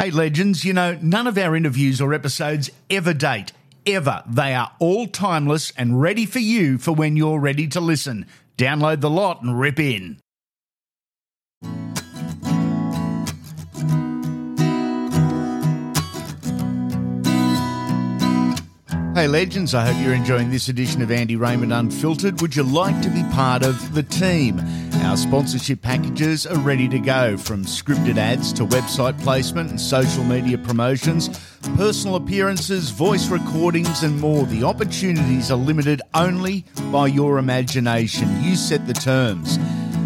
Hey, legends, you know, none of our interviews or episodes ever date. Ever. They are all timeless and ready for you for when you're ready to listen. Download the lot and rip in. Hey, legends, I hope you're enjoying this edition of Andy Raymond Unfiltered. Would you like to be part of the team? Our sponsorship packages are ready to go from scripted ads to website placement and social media promotions, personal appearances, voice recordings, and more. The opportunities are limited only by your imagination. You set the terms.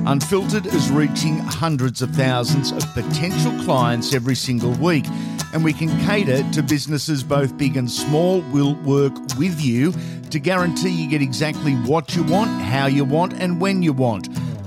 Unfiltered is reaching hundreds of thousands of potential clients every single week, and we can cater to businesses both big and small. We'll work with you to guarantee you get exactly what you want, how you want, and when you want.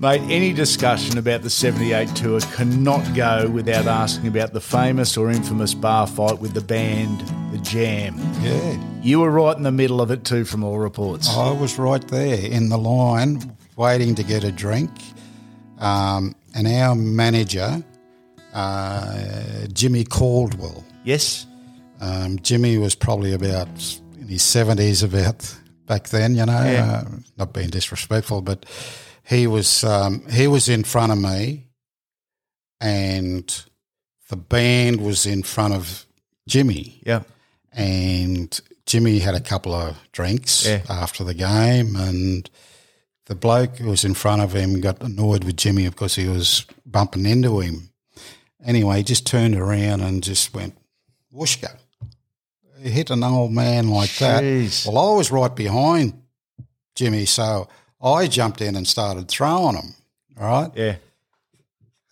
Mate, any discussion about the 78 tour cannot go without asking about the famous or infamous bar fight with the band, The Jam. Yeah. You were right in the middle of it too, from all reports. I was right there in the line waiting to get a drink. Um, and our manager, uh, Jimmy Caldwell, Yes? um, Jimmy was probably about in his 70s about back then, you know, Yeah. uh, not being disrespectful, but he was um, he was in front of me and the band was in front of Jimmy Yeah. and Jimmy had a couple of drinks Yeah. after the game, and the bloke who was in front of him got annoyed with Jimmy because he was bumping into him. Anyway, he just turned around and just went whooshka. He hit an old man like Jeez. that. Well, I was right behind Jimmy, so I jumped in and started throwing them. All right, Yeah.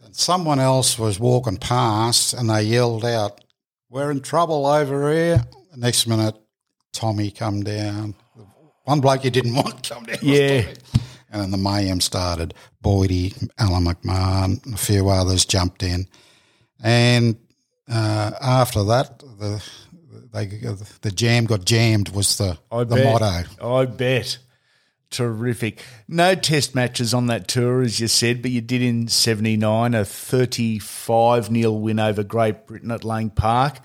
and someone else was walking past, and they yelled out, "We're in trouble over here!" The next minute, Tommy come down. One bloke you didn't want come down. Yeah. And then the mayhem started. Boydie, Alan McMahon, a few others jumped in. And uh, after that, the they the jam got jammed was the I the bet. motto. I bet. Terrific. No test matches on that tour, as you said, but you did in 79 a 35 0 win over Great Britain at Lang Park.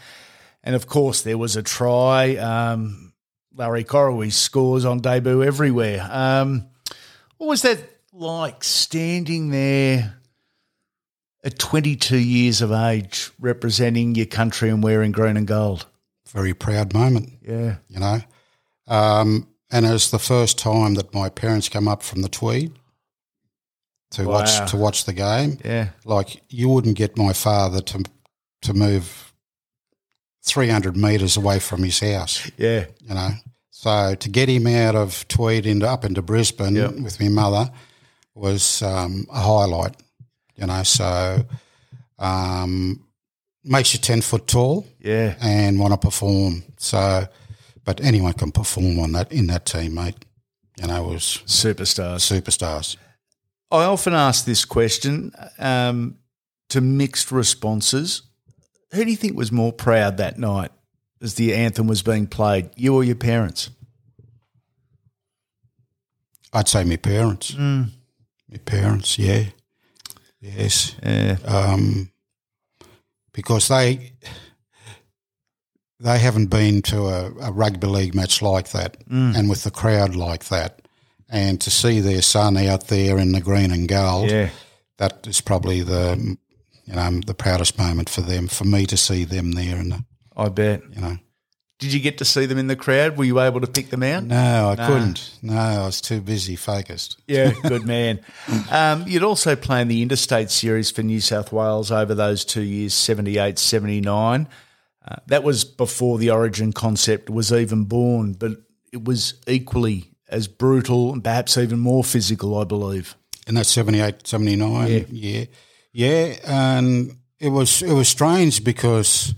And of course, there was a try. Um, Larry Corowa scores on debut everywhere. Um, what was that like standing there at 22 years of age, representing your country and wearing green and gold? Very proud moment. Yeah. you know. Um, and it was the first time that my parents come up from the Tweed to Wow. watch to watch the game. Yeah. Like you wouldn't get my father to to move three hundred meters away from his house, Yeah. you know. So to get him out of Tweed into up into Brisbane Yep. with my mother was um, a highlight, you know. So um, makes you ten foot tall Yeah. and want to perform. So, but anyone can perform on that in that team, mate. You know, it was Superstars. superstars. I often ask this question um, to mixed responses. Who do you think was more proud that night as the anthem was being played, you or your parents? I'd say my parents. My parents, yeah, yes, Yeah. um, because they they haven't been to a, a rugby league match like that, and with the crowd like that, and to see their son out there in the green and gold. Yeah. that is probably the you know the proudest moment for them. For me to see them there, and I bet. you know, Did you get to see them in the crowd? Were you able to pick them out? no, I couldn't. No, I was too busy focused. Yeah, good man. Um, you'd also play in the Interstate Series for New South Wales over those two years, 78, 79. Uh, that was before the origin concept was even born, but it was equally as brutal and perhaps even more physical, I believe. In that 78, 79, yeah. Yeah, and it was it was strange because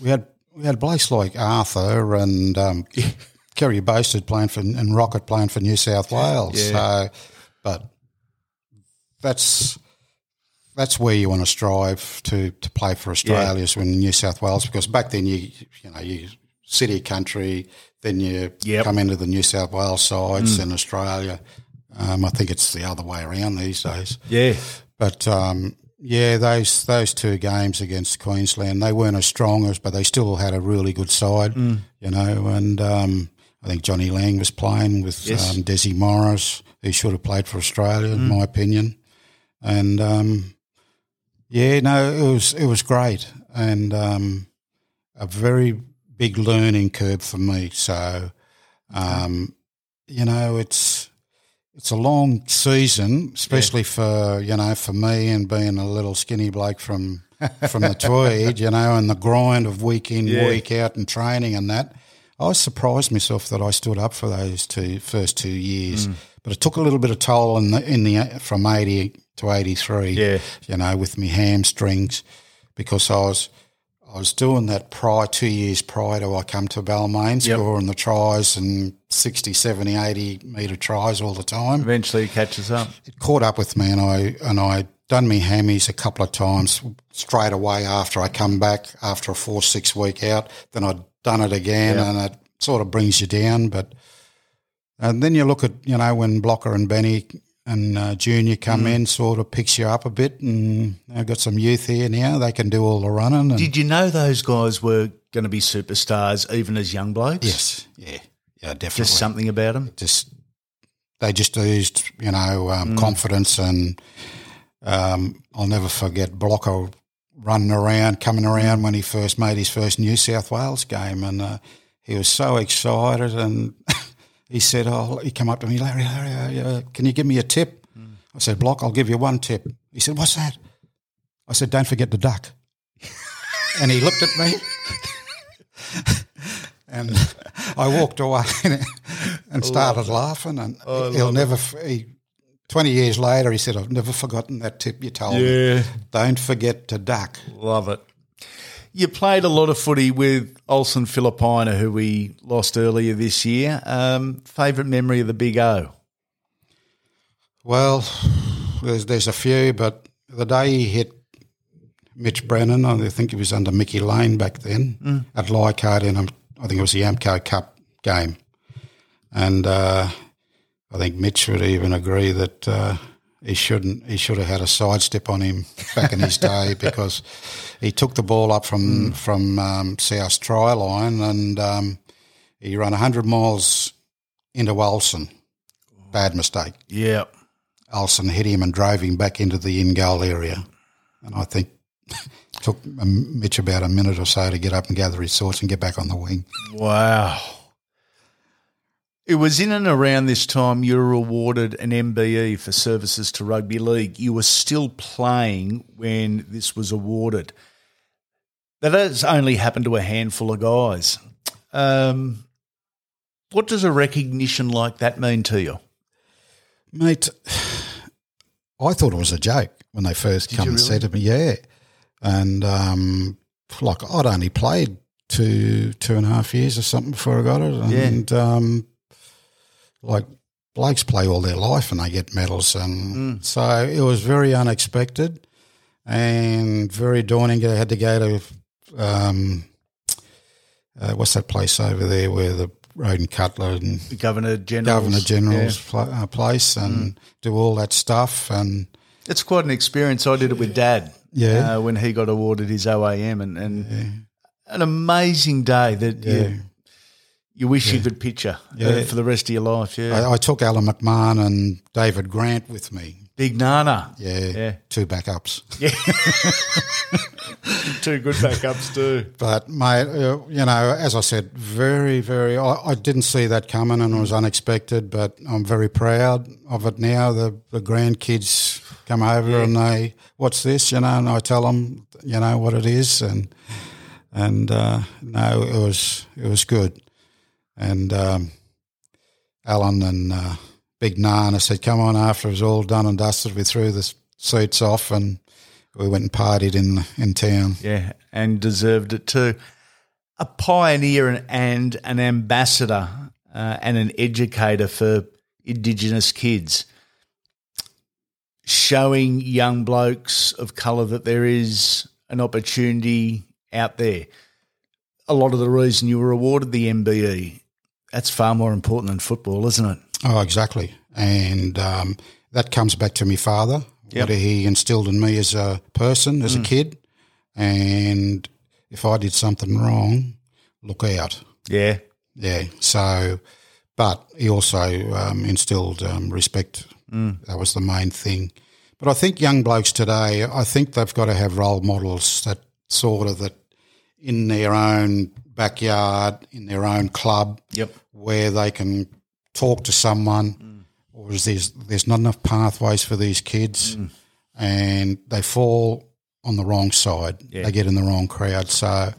we had we had blokes like Arthur and um, Kerry Boustead playing for and Rocket playing for New South Wales. Yeah. So, but that's that's where you want to strive to to play for Australia is in New South Wales because back then you you know you city country then you Yep. come into the New South Wales sides in Australia. Um, I think it's the other way around these days. Yeah. But um, yeah, those those two games against Queensland, they weren't as strong as, but they still had a really good side, you know. And um, I think Johnny Lang was playing with Yes. um, Desi Morris, who should have played for Australia, in my opinion. And um, yeah, no, it was it was great, and um, a very big learning curve for me. So, um, you know, it's it's a long season, especially for you know for me and being a little skinny bloke from from the Tweed, you know, and the grind of week in Yeah. week out and training and that. I surprised myself that I stood up for those two first two years, but it took a little bit of toll in the in the from eighty to eighty three. Yeah. you know, with me hamstrings because I was. I was doing that prior two years prior to I come to Balmain, Yep. scoring the tries and 60, 70, 80 metre tries all the time Eventually it catches up. it caught up with me, and I and I done me hammies a couple of times straight away after I come back after a four six week out. Then I'd done it again, Yeah. and it sort of brings you down. But and then you look at you know when Blocker and Benny and uh, Junior come Mm. in, sort of picks you up a bit, and I've got some youth here now. They can do all the running. And Did you know those guys were going to be superstars even as young blokes? yes, yeah, yeah, definitely. Just something about them? just they just oozed, you know, um, Mm. confidence, and um, I'll never forget Blocker running around, coming around when he first made his first New South Wales game, and uh, he was so excited, and he said, "Oh, he came up to me, Larry, Larry, uh, can you give me a tip?" I said, "Block, I'll give you one tip." He said, "What's that?" I said, "Don't forget the duck." and he looked at me. And I walked away and started laughing. And he'll never, f- he, 20 years later, he said, I've never forgotten that tip you told me. Don't forget to duck. Love it. You played a lot of footy with Olsen Filipaina, who we lost earlier this year. Um, Favourite memory of the Big O? Well, there's, there's a few, but the day he hit Mitch Brennan, I think he was under Mickey Lane back then, at Leichhardt in, a, I think it was the Amco Cup game. And uh, I think Mitch would even agree that uh, he shouldn't. He should have had a sidestep on him back in his day because he took the ball up from from um, South try line and um, he ran hundred miles into Olsen. Bad mistake. Yeah. Olsen hit him and drove him back into the in goal area, and I think took Mitch about a minute or so to get up and gather his thoughts and get back on the wing. Wow. It was in and around this time you were awarded an MBE for services to rugby league. You were still playing when this was awarded. That has only happened to a handful of guys. Um, what does a recognition like that mean to you? Mate, I thought it was a joke when they first come and really? said to me, "Yeah," and um, like I'd only played two two and a half years or something before I got it, and um, like blokes play all their life and they get medals, and so it was very unexpected and very daunting. I had to go to um, uh, what's that place over there where the Roden Cutler and The Governor General. Governor General's pla uh, place and do all that stuff. And It's quite an experience. I did it with Dad. Yeah. uh, when he got awarded his OAM, and, and an amazing day that you, you wish you could picture uh, Yeah. for the rest of your life. Yeah, I, I took Alan McMahon and David Grant with me. Big Nana. Yeah, Yeah. two backups. Yeah, Two good backups too. But mate, uh, you know, as I said, very, very. I, I didn't see that coming, and it was unexpected. But I'm very proud of it now. The the grandkids come over and they, what's this? You know, and I tell them, you know, what it is, and and uh, no, it was it was good. And um, Alan and uh, Big Nana said, "Come on, after it was all done and dusted, we threw the suits off and." we went and partied in in town. Yeah, and deserved it too. A pioneer and an ambassador uh, and an educator for Indigenous kids, showing young blokes of colour that there is an opportunity out there. A lot of the reason you were awarded the MBE, that's far more important than football, isn't it? Oh, exactly. And um, that comes back to my father, Yep. what he instilled in me as a person, as a kid. And if I did something wrong, look out. Yeah, Yeah. So, but he also um, instilled um, respect. That was the main thing. But I think young blokes today, I think they've got to have role models that sort of that in their own backyard, in their own club, Yep. where they can talk to someone, or is there's there's not enough pathways for these kids, and they fall on the wrong side. They get in the wrong crowd. So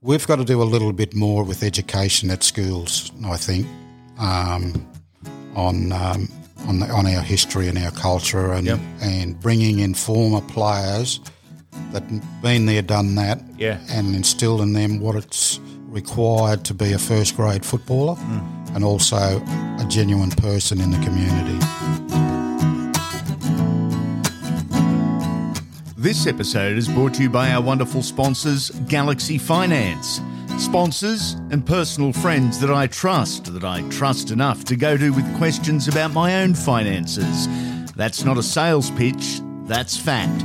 we've got to do a little bit more with education at schools. I think um, on um, on the, on our history and our culture, and Yep. and bringing in former players that been there, done that, Yeah. and instill in them what it's required to be a first grade footballer hmm. and also a genuine person in the community. This episode is brought to you by our wonderful sponsors, Galaxy Finance. Sponsors and personal friends that I trust, that I trust enough to go to with questions about my own finances. That's not a sales pitch, that's fact.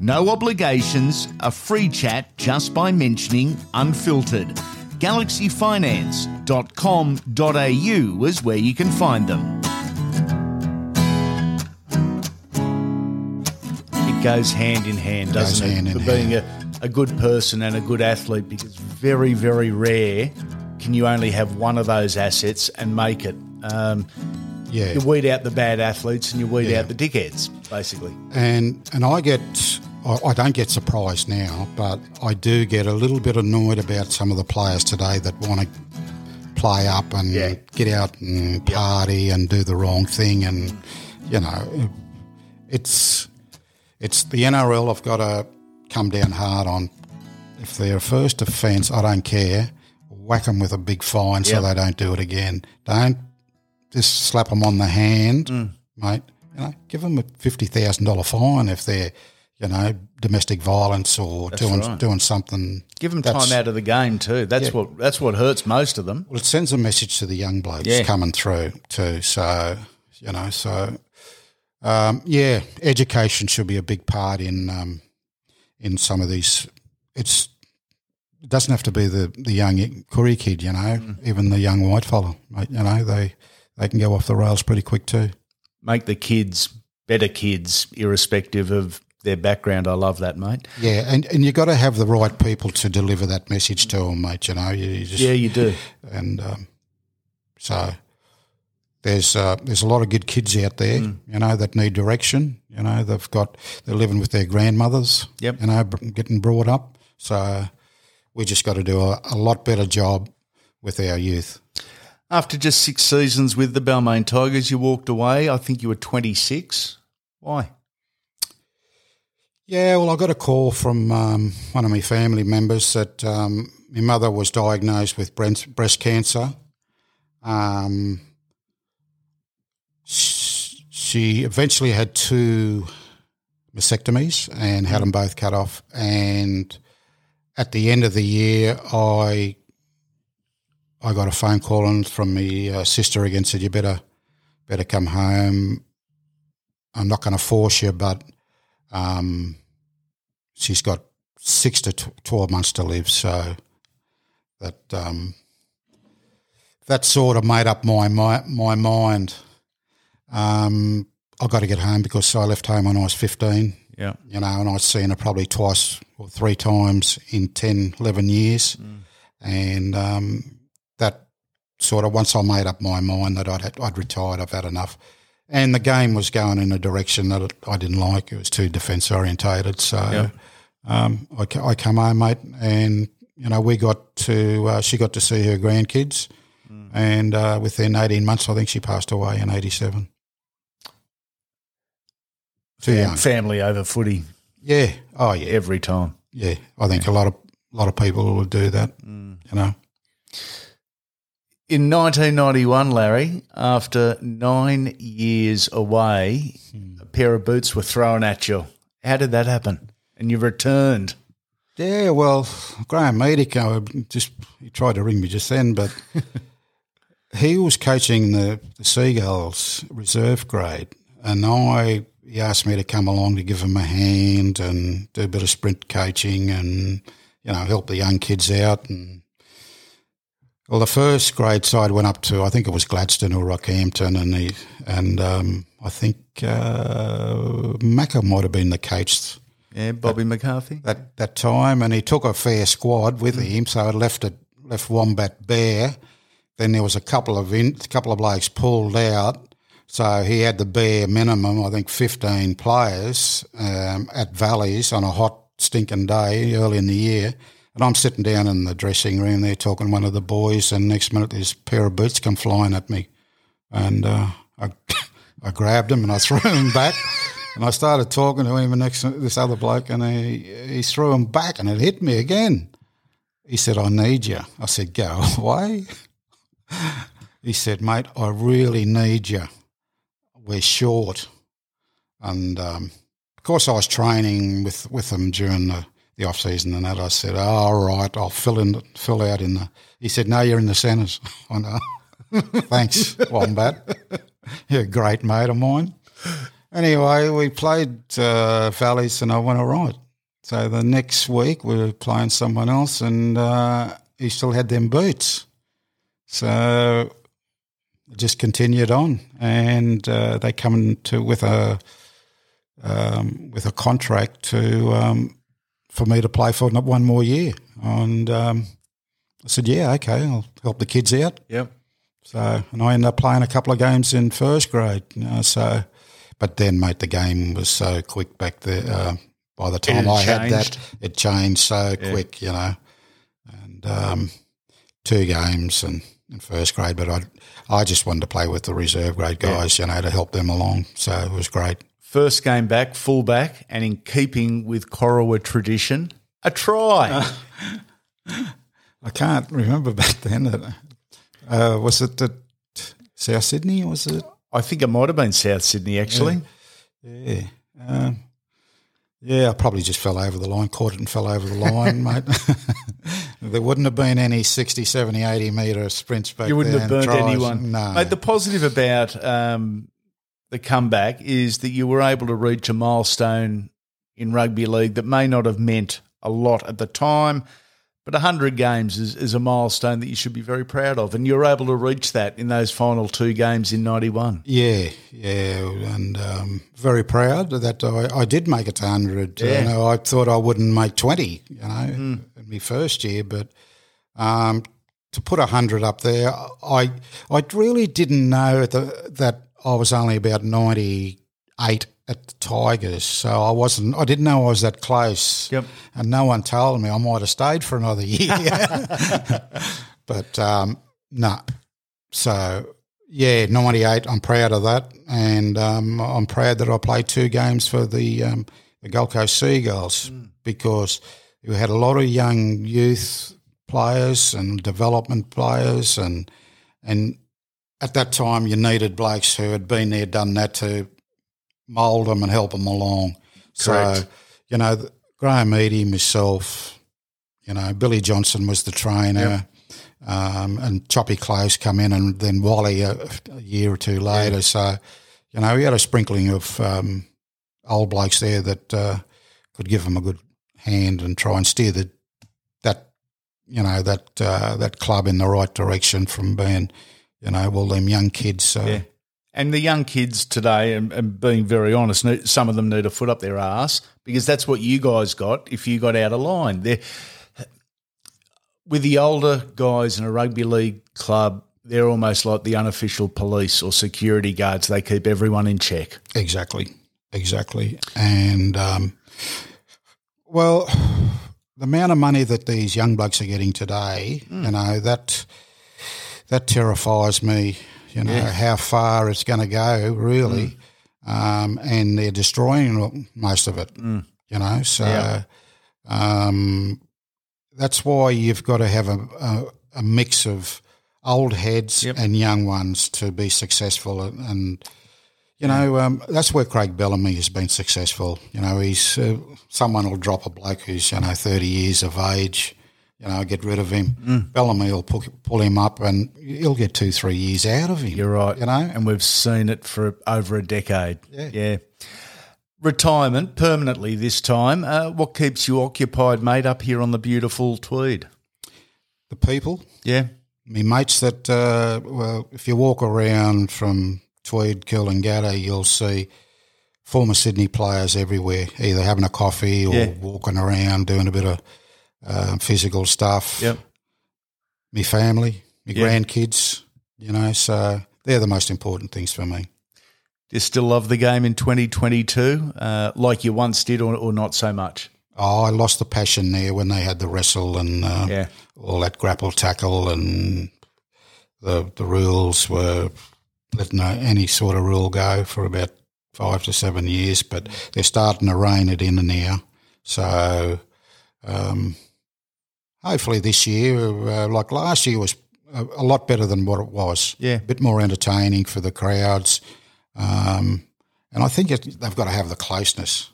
No obligations, a free chat just by mentioning Unfiltered. GalaxyFinance.com.au is where you can find them. It goes hand in hand, doesn't it? hand in For being a, a good person and a good athlete, because very, very rare can you only have one of those assets and make it. Um, Yeah. you weed out the bad athletes and you weed Yeah. out the dickheads, basically. And and I get I, I don't get surprised now, but I do get a little bit annoyed about some of the players today that want to play up and Yeah. get out and party and do the wrong thing, and you know, it's it's the NRL. I've got to come down hard on if they're a first offence. I don't care. Whack them with a big fine so they don't do it again. Don't just slap them on the hand, Mm. mate. You know, give them a fifty thousand dollar fine if they're, you know, domestic violence or doing right. doing something. Give them time out of the game too. That's Yeah. what that's what hurts most of them. Well, it sends a message to the young blokes Yeah. coming through too. So you know, so um, yeah, education should be a big part in um, in some of these. It's it doesn't have to be the the young Koori kid, you know, Mm. even the young white fella. You know, they they can go off the rails pretty quick too. Make the kids better kids, irrespective of their background. I love that, mate. Yeah, and and you got to have the right people to deliver that message to them, mate. You know, you, you just Yeah, you do. and um, so there's uh, there's a lot of good kids out there, Mm. you know, that need direction. You know, they've got they're living with their grandmothers. Yep. You know, getting brought up. So we just got to do a, a lot better job with our youth. After just six seasons with the Balmain Tigers, you walked away. I think you were 26. Why? Yeah, well, I got a call from um, one of my family members that um, my mother was diagnosed with breast, breast cancer. Um, she eventually had two mastectomies and had them both cut off. And at the end of the year, I I got a phone call in from my uh, sister again. Said you better better come home. I'm not going to force you, but um, she's got six to tw- twelve months to live. So that um, that sort of made up my my, my mind. Um, I got to get home because I left home when I was fifteen. Yeah. You know, and I'd seen her probably twice or three times in 10, 11 years. And um, that sort of, once I made up my mind that I'd, had, I'd retired, I've had enough. And the game was going in a direction that it, I didn't like. It was too defence orientated. So Yep. um, I, I come home, mate, and, you know, we got to, uh, she got to see her grandkids. And uh, within 18 months, I think she passed away in 87. Too young. Family over footy Yeah. Oh, yeah. every time. Yeah. I think a lot of a lot of people would do that. You know. In 1991, Larry, after nine years away, a pair of boots were thrown at you. How did that happen? And you returned. Yeah. Well, Graham Eadie, uh, just he tried to ring me just then, but he was coaching the, the Seagulls reserve grade, and I he asked me to come along to give him a hand and do a bit of sprint coaching and you know help the young kids out and. Well, the first grade side went up to I think it was Gladstone or Rockhampton, and he and um, I think uh, Macca might have been the coach Yeah, Bobby McCarthy. that that time, and he took a fair squad with him, so it left it left Wombat bare. Then there was a couple of in, couple of blokes pulled out, so he had the bare minimum. I think fifteen players um, at Valleys on a hot stinking day early in the year. I'm sitting down in the dressing room there talking to one of the boys, and next minute this pair of boots come flying at me, and uh, I I grabbed him and I threw him back. And I started talking to him, and next this other bloke, and he he threw him back, and it hit me again. He said, "I need you." I said, "Go away." He said, "Mate, I really need you. We're short." And um, of course, I was training with with him during the, the off season, and that I said, oh, "All right, I'll fill in fill out in the." He said, "No, you're in the centres." I know. Thanks, Wombat. You're a great mate of mine. Anyway, we played uh, Valleys and I went all right. So the next week we were playing someone else and uh, he still had them boots. So just continued on and uh, they come to with a um, with a contract to um, for me to play for not one more year. And um, I said, yeah, okay, I'll help the kids out. Yep. So, and I ended up playing a couple of games in first grade. You know, so, but then, mate, the game was so quick back there. Uh, by the time I had that, it changed so quick, you know. And um, two games and in first grade, but I, I just wanted to play with the reserve grade guys, you know, to help them along. So it was great. First game back, full back, and in keeping with Corowa tradition, a try. I can't remember back then. Uh, was it at South Sydney? Was it? I think it might have been South Sydney, actually. Yeah. Um, yeah, I probably just fell over the line, caught it and fell over the line, mate. there wouldn't have been any 60, 70, 80 metre sprints back You wouldn't have burnt anyone. No. Mate, the positive about um, the comeback is that you were able to reach a milestone in rugby league that may not have meant a lot at the time, but 100 games is, is a milestone that you should be very proud of. And you're able to reach that in those final two games in 91. yeah, yeah, and um, very proud that I, I did make it to 100. Yeah. You know, I thought I wouldn't make 20, you know, in my first year, but um, to put 100 up there, I I really didn't know the, that I was only about 98 at the Tigers, so I wasn't. I didn't know I was that close. Yep. And no one told me I might have stayed for another year. but um, no. So yeah, 98. I'm proud of that, and um, I'm proud that I played two games for the um, the Gold Coast Seagulls because we had a lot of young youth players and development players, and and at that time you needed blokes who had been there, done that to mould them and help them along. Correct. So you know, Graham Eadie, myself, you know, Billy Johnson was the trainer. Um, and Choppy Close come in, and then Wally a, a year or two later. So, you know, we had a sprinkling of um, old blokes there that uh, could give them a good hand and try and steer the that you know that uh, that club in the right direction from being you know all them young kids. So Yeah. And the young kids today, and, and being very honest, some of them need a foot up their ass because that's what you guys got if you got out of line. They're, with the older guys in a rugby league club, they're almost like the unofficial police or security guards. They keep everyone in check. Exactly, exactly. And um, well, the amount of money that these young blokes are getting today, you know that that terrifies me. You know how far it's going to go, really, um, and they're destroying most of it. You know, so Yeah. um, that's why you've got to have a, a, a mix of old heads Yep. and young ones to be successful and. and you know, um, that's where Craig Bellamy has been successful. You know, he's uh, someone will drop a bloke who's you know thirty years of age. You know, get rid of him. Mm. Bellamy will pull, pull him up, and he'll get two, three years out of him. You're right. You know, and we've seen it for over a decade. Yeah. Yeah. Retirement permanently this time. Uh, what keeps you occupied, mate, up here on the beautiful Tweed? the people, Yeah. me mates that uh, well, if you walk around from Tweed, Coolangatta, you'll see former Sydney players everywhere, either having a coffee or Yeah. walking around doing a bit of uh, physical stuff. Yep. Me family, my Yeah. grandkids, you know, so they're the most important things for me. Do you still love the game in 2022 uh, like you once did or, or not so much? Oh, I lost the passion there when they had the wrestle and uh, Yeah. all that grapple tackle and the the rules were letting any sort of rule go for about five to seven years, but they're starting to rein it in now. So um, hopefully this year, uh, like last year, was a, a lot better than what it was. Yeah. a bit more entertaining for the crowds, um, and I think it, they've got to have the closeness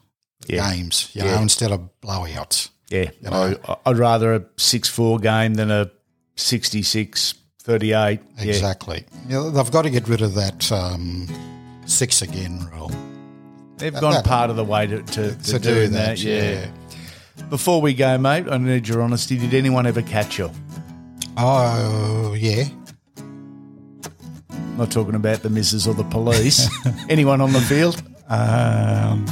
Yeah. games, you Yeah. know, instead of blowouts. Yeah. You know. I, I'd rather a 6 4 game than a 66 38. Exactly. Yeah, they've got to get rid of that um, six again rule. They've gone that- part of the way to, to, to, To do doing that, yeah. yeah. Before we go, mate, I need your honesty. Did anyone ever catch you? Oh, yeah. Not talking about the missus or the police. anyone on the field? Um,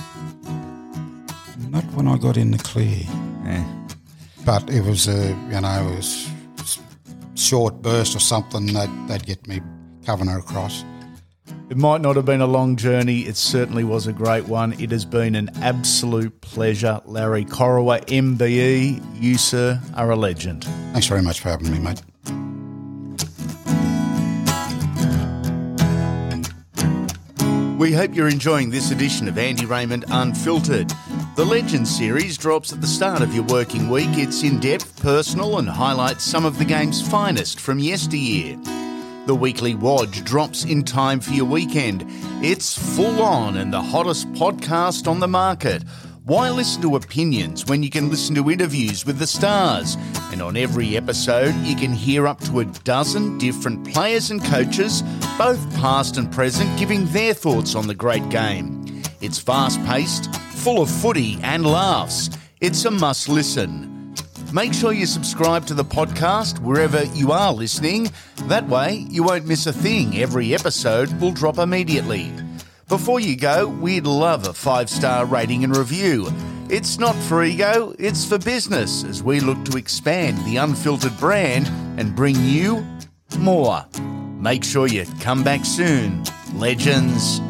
not when I got in the clear, Yeah. but it was a you know it was short burst or something that they'd get me covering her across. It might not have been a long journey. It certainly was a great one. It has been an absolute pleasure. Larry Corowa, MBE, you, sir, are a legend. Thanks very much for having me, mate. We hope you're enjoying this edition of Andy Raymond Unfiltered. The Legends series drops at the start of your working week. It's in depth, personal, and highlights some of the game's finest from yesteryear. The weekly Wodge drops in time for your weekend. It's full on and the hottest podcast on the market. Why listen to opinions when you can listen to interviews with the stars? And on every episode, you can hear up to a dozen different players and coaches, both past and present, giving their thoughts on the great game. It's fast paced, full of footy and laughs. It's a must listen. Make sure you subscribe to the podcast wherever you are listening. That way, you won't miss a thing. Every episode will drop immediately. Before you go, we'd love a five star rating and review. It's not for ego, it's for business as we look to expand the unfiltered brand and bring you more. Make sure you come back soon. Legends.